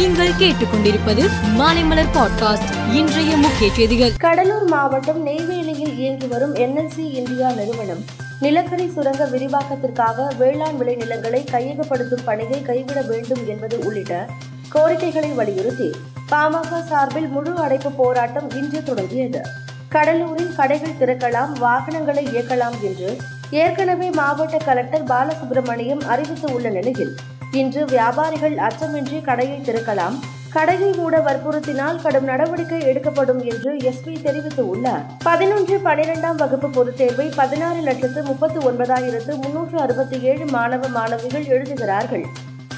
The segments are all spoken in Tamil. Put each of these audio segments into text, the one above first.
நீங்கள் கேட்டுக்கொண்டிருப்பது மாலைமலர் பாட்காஸ்ட் இன்றைய முக்கிய செய்திகள். கடலூர் மாவட்டம் நெய்வேலியில் இயங்கி வரும் என்எல்சி இந்தியா நிறுவனம் நிலக்கரி சுரங்க விரிவாக்கத்திற்காக வேளாண் விளைநிலங்களை கையகப்படுத்தும் பணியை கைவிட வேண்டும் என்பது உள்ளிட்ட கோரிக்கைகளை வலியுறுத்தி பாமக சார்பில் முழு அடைப்பு போராட்டம் இன்று தொடங்கியது. கடலூரில் கடைகள் திறக்கலாம் வாகனங்களை இயக்கலாம் என்று ஏற்கனவே மாவட்ட கலெக்டர் பாலசுப்ரமணியம் அறிவித்து உள்ள நிலையில் இன்று வியாபாரிகள் அச்சமின்றி கடையை திறக்கலாம். கடையை மூட வற்புறுத்தினால் கடும் நடவடிக்கை எடுக்கப்படும் என்று எஸ்பி தெரிவித்துள்ளார். பதினொன்று பனிரெண்டாம் வகுப்பு பொதுத் தேர்வை பதினாறு லட்சத்து முப்பத்து ஒன்பதாயிரத்து முன்னூற்று அறுபத்தி ஏழு மாணவ மாணவிகள் எழுதுகிறார்கள்.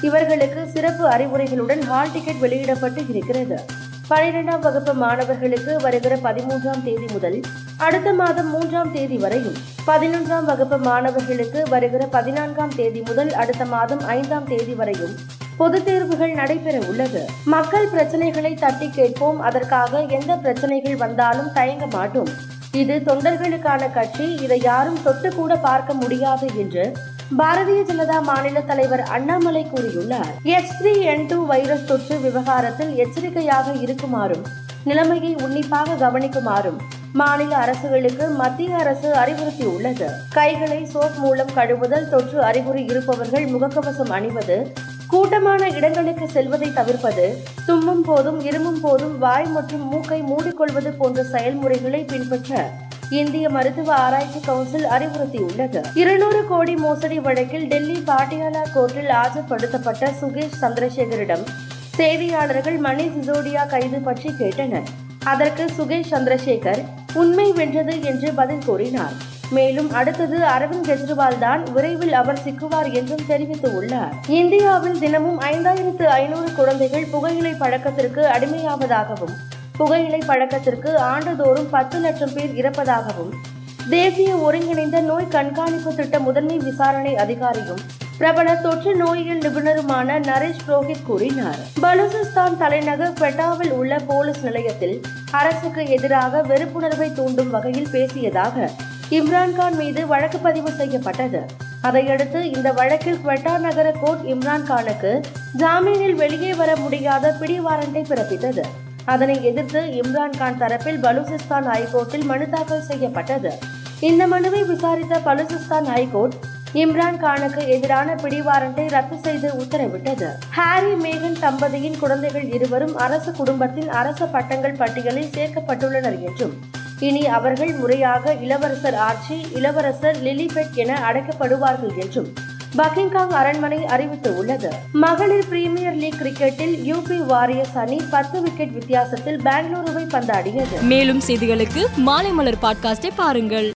இவர்களுக்கு சிறப்பு அறிவுரைகளுடன் ஹால் டிக்கெட் வெளியிடப்பட்டு இருக்கிறது. பனிரெண்டாம் வகுப்பு மாணவர்களுக்கு வருகிற பதிமூன்றாம் தேதி முதல் அடுத்த மாதம் மூன்றாம் தேதி வரையும் பதினொன்றாம் வகுப்பு மாணவர்களுக்கு வருகிற பதினான்காம் தேதி முதல் அடுத்த மாதம் ஐந்தாம் தேதி வரையும் பொதுத் தேர்வுகள் நடைபெற உள்ளது. மக்கள் பிரச்சனைகளை தட்டி கேட்போம். அதற்காக எந்த பிரச்சனைகள் வந்தாலும் தயங்க மாட்டோம். இது தொண்டர்களுக்கான கட்சி. இதை யாரும் தொட்டு கூட பார்க்க முடியாது என்று பாரதிய ஜனதா மாநில தலைவர் அண்ணாமலை கூறியுள்ளார். H three N two virus தொற்று விவகாரத்தில் எச்சரிக்கையாக இருக்குமாறும் நிலைமையை உன்னிப்பாக கவனிக்குமாறும் மாநில அரசுகளுக்கு மத்திய அரசு அறிவுறுத்தியுள்ளது கைகளை சோப் மூலம் கழுவுதல் தொற்று அறிகுறி இருப்பவர்கள் முகக்கவசம் அணிவது கூட்டமான இடங்களுக்கு செல்வதை தவிர்ப்பது தும்மும் போதும் இருமும் போதும் வாய் மற்றும் மூக்கை மூடிக்கொள்வது போன்ற செயல்முறைகளை பின்பற்ற இந்திய மருத்துவ ஆராய்ச்சி கவுன்சில் அறிவுறுத்தியுள்ளது இருநூறு கோடி மோசடி வழக்கில் டெல்லி பாட்டியாலா கோர்ட்டில் ஆஜர்படுத்தப்பட்ட சுகேஷ் சந்திரசேகரிடம் செய்தியாளர்கள் மணி சிசோடியா கைது பற்றி கேட்டனர். அதற்கு சுகேஷ் சந்திரசேகர் உண்மை வென்றது என்று பதில் கூறினார். மேலும் அடுத்தது அரவிந்த் கெஜ்ரிவால் தான் விரைவில் அவர் சிக்குவார் என்றும் தெரிவித்துள்ளார் இந்தியாவில் தினமும் ஐந்தாயிரத்து ஐநூறு குழந்தைகள் புகையிலை பழக்கத்திற்கு அடிமையாவதாகவும் புகையிலை பழக்கத்திற்கு ஆண்டுதோறும் பத்து லட்சம் பேர் இறப்பதாகவும் தேசிய ஒருங்கிணைந்த நோய் கண்காணிப்பு திட்ட முதன்மை விசாரணை அதிகாரியும் பிரபல தொற்று நோயியல் நிபுணருமான நரேஷ் புரோஹித் கூறினார். பலூசிஸ்தான் தலைநகர் பெட்டாவில் உள்ள போலீஸ் நிலையத்தில் அரசுக்கு எதிராக வெறுப்புணர்வை தூண்டும் வகையில் பேசியதாக இம்ரான்கான் மீது வழக்கு பதிவு செய்யப்பட்டது. அதையடுத்து இந்த வழக்கில் குவெட்டா நகர கோர்ட் இம்ரான்கானுக்கு ஜாமீனில் வெளியே வர முடியாத பிடி வாரண்டை பிறப்பித்தது. அதனை எதிர்த்து இம்ரான்கான் தரப்பில் பலூசிஸ்தான் ஹைகோர்ட்டில் மனு தாக்கல் செய்யப்பட்டது. இந்த மனுவை விசாரித்த பலூசிஸ்தான் ஹைகோர்ட் இம்ரான் கானுக்கு எதிரான பிடிவாரண்டை ரத்து செய்து உத்தரவிட்டது. ஹாரி மேகன் தம்பதியின் குழந்தைகள் இருவரும் அரசு குடும்பத்தின் அரச பட்டங்கள் பட்டியலில் சேர்க்கப்பட்டுள்ளனர் என்றும் இனி அவர்கள் முறையாக இளவரசர் ஆட்சி இளவரசர் லிலிபெட் என அழைக்கப்படுவார்கள் என்றும் பக்கிங்காங் அரண்மனை அறிவித்துள்ளது மகளிர் பிரீமியர் லீக் கிரிக்கெட்டில் யூபி வாரியர்ஸ் அணி பத்து விக்கெட் வித்தியாசத்தில் பெங்களூருவை பந்தாடியது. மேலும் செய்திகளுக்கு மாலைமலர் பாட்காஸ்டை பாருங்கள்.